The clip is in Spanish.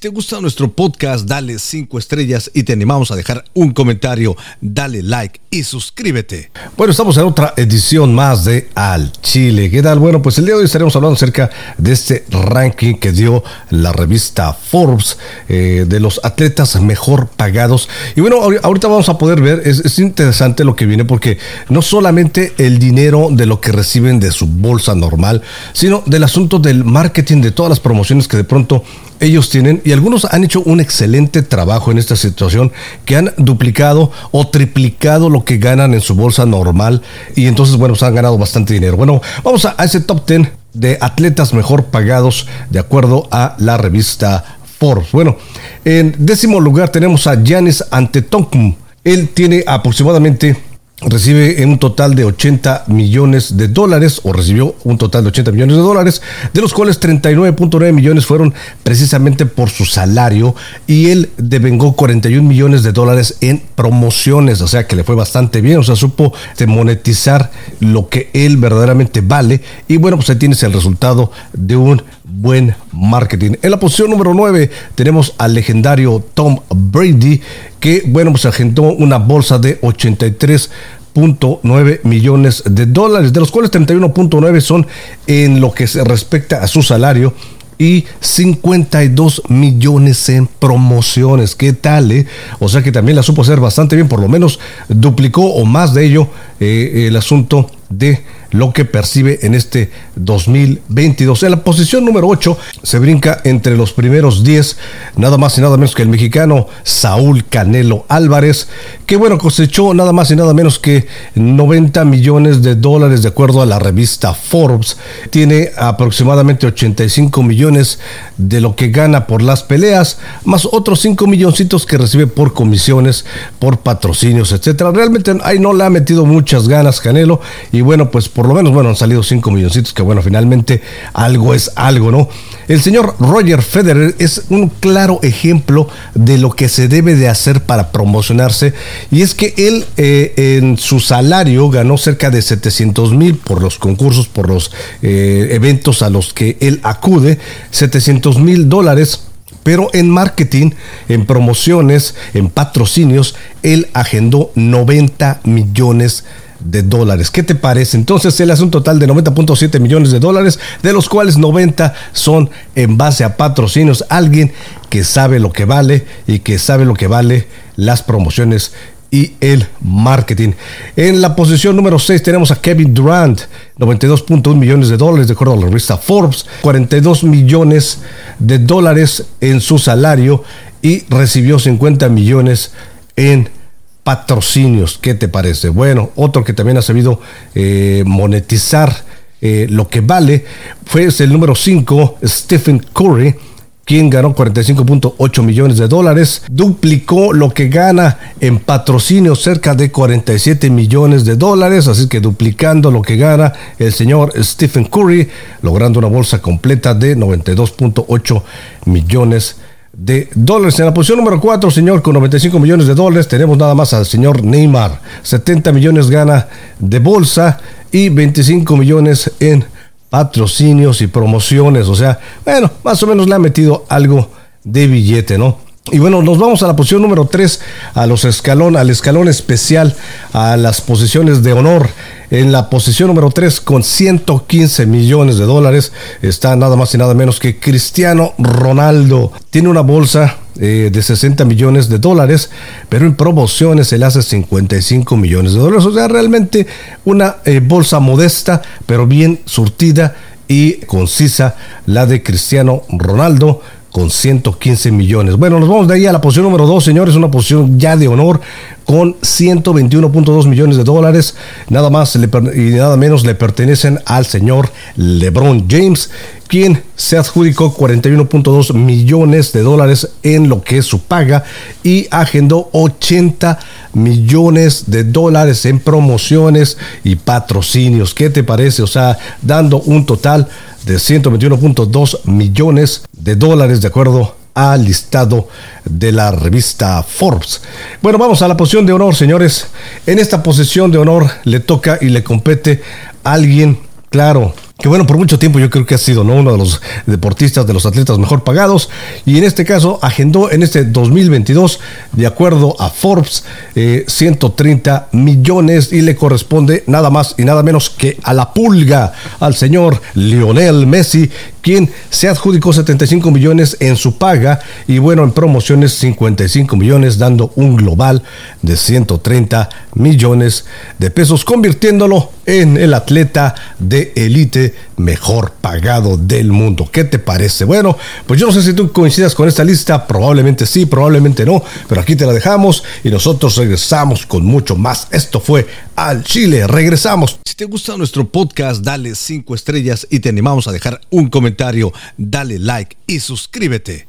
te gusta nuestro podcast, dale cinco estrellas y te animamos a dejar un comentario, dale like y suscríbete. Bueno, estamos en otra edición más de Al Chile. ¿Qué tal? Bueno, pues el día de hoy estaremos hablando acerca de este ranking que dio la revista Forbes eh, de los atletas mejor pagados. Y bueno, ahorita vamos a poder ver, es, es interesante lo que viene porque no solamente el dinero de lo que reciben de su bolsa normal, sino del asunto del marketing, de todas las promociones que de pronto ellos tienen algunos han hecho un excelente trabajo en esta situación que han duplicado o triplicado lo que ganan en su bolsa normal y entonces bueno, se han ganado bastante dinero. Bueno, vamos a, ese top 10 de atletas mejor pagados de acuerdo a la revista Forbes. Bueno, en décimo lugar tenemos a Giannis Antetokounmpo. Él tiene aproximadamente recibe un total de 80 millones de dólares, o recibió un total de 80 millones de dólares, de los cuales 39.9 millones fueron precisamente por su salario y él devengó 41 millones de dólares en promociones, o sea que le fue bastante bien, o sea, supo monetizar lo que él verdaderamente vale y bueno, pues ahí tienes el resultado de un buen marketing. En la posición número 9 tenemos al legendario Tom Brady, que bueno, pues agendó una bolsa de 83.9 millones de dólares, de los cuales 31.9 son en lo que se respecta a su salario y 52 millones en promociones. ¿Qué tal? Eh? O sea que también la supo hacer bastante bien, por lo menos duplicó o más de ello eh, el asunto de lo que percibe en este 2022. En la posición número 8 se brinca entre los primeros 10, nada más y nada menos que el mexicano Saúl Canelo Álvarez, que bueno, cosechó nada más y nada menos que 90 millones de dólares de acuerdo a la revista Forbes. Tiene aproximadamente 85 millones de lo que gana por las peleas, más otros 5 milloncitos que recibe por comisiones, por patrocinios, etcétera. Realmente ahí no le ha metido muchas ganas Canelo y bueno, pues por lo menos, bueno, han salido 5 milloncitos, que bueno, finalmente algo es algo, ¿no? El señor Roger Federer es un claro ejemplo de lo que se debe de hacer para promocionarse y es que él eh, en su salario ganó cerca de 700 mil por los concursos, por los eh, eventos a los que él acude, 700 mil dólares pero en marketing, en promociones, en patrocinios, él agendó 90 millones de de dólares. ¿Qué te parece? Entonces él hace un total de 90.7 millones de dólares, de los cuales 90 son en base a patrocinios. Alguien que sabe lo que vale y que sabe lo que vale las promociones y el marketing. En la posición número 6 tenemos a Kevin Durant, 92.1 millones de dólares de acuerdo a la revista Forbes, 42 millones de dólares en su salario y recibió 50 millones en patrocinios. ¿Qué te parece? Bueno, otro que también ha sabido eh, monetizar eh, lo que vale fue el número 5, Stephen Curry quien ganó 45.8 millones de dólares, duplicó lo que gana en patrocinio cerca de 47 millones de dólares, así que duplicando lo que gana el señor Stephen Curry, logrando una bolsa completa de 92.8 millones de de dólares. En la posición número 4, señor, con 95 millones de dólares, tenemos nada más al señor Neymar. 70 millones gana de bolsa y 25 millones en patrocinios y promociones. O sea, bueno, más o menos le ha metido algo de billete, ¿no? Y bueno, nos vamos a la posición número 3, a los escalón, al escalón especial, a las posiciones de honor. En la posición número 3 con 115 millones de dólares está nada más y nada menos que Cristiano Ronaldo. Tiene una bolsa eh, de 60 millones de dólares, pero en promociones se le hace 55 millones de dólares. O sea, realmente una eh, bolsa modesta, pero bien surtida y concisa, la de Cristiano Ronaldo con 115 millones. Bueno, nos vamos de ahí a la posición número 2, señores, una posición ya de honor con 121.2 millones de dólares. Nada más y nada menos le pertenecen al señor LeBron James, quien se adjudicó 41.2 millones de dólares en lo que es su paga y agendó 80 millones de dólares en promociones y patrocinios. ¿Qué te parece? O sea, dando un total de 121.2 millones de dólares de acuerdo al listado de la revista Forbes. Bueno, vamos a la posición de honor, señores. En esta posición de honor le toca y le compete a alguien, claro, que bueno, por mucho tiempo yo creo que ha sido ¿no? uno de los deportistas, de los atletas mejor pagados, y en este caso agendó en este 2022, de acuerdo a Forbes, 130 eh, millones y le corresponde nada más y nada menos que a la pulga, al señor Lionel Messi, quien se adjudicó 75 millones en su paga y bueno, en promociones 55 millones, dando un global de 130 millones de pesos, convirtiéndolo en el atleta de élite mejor pagado del mundo. ¿Qué te parece? Bueno, pues yo no sé si tú coincidas con esta lista, probablemente sí, probablemente no, pero aquí te la dejamos y nosotros regresamos con mucho más. Esto fue al Chile, regresamos. Si te gusta nuestro podcast, dale cinco estrellas y te animamos a dejar un comentario, dale like y suscríbete.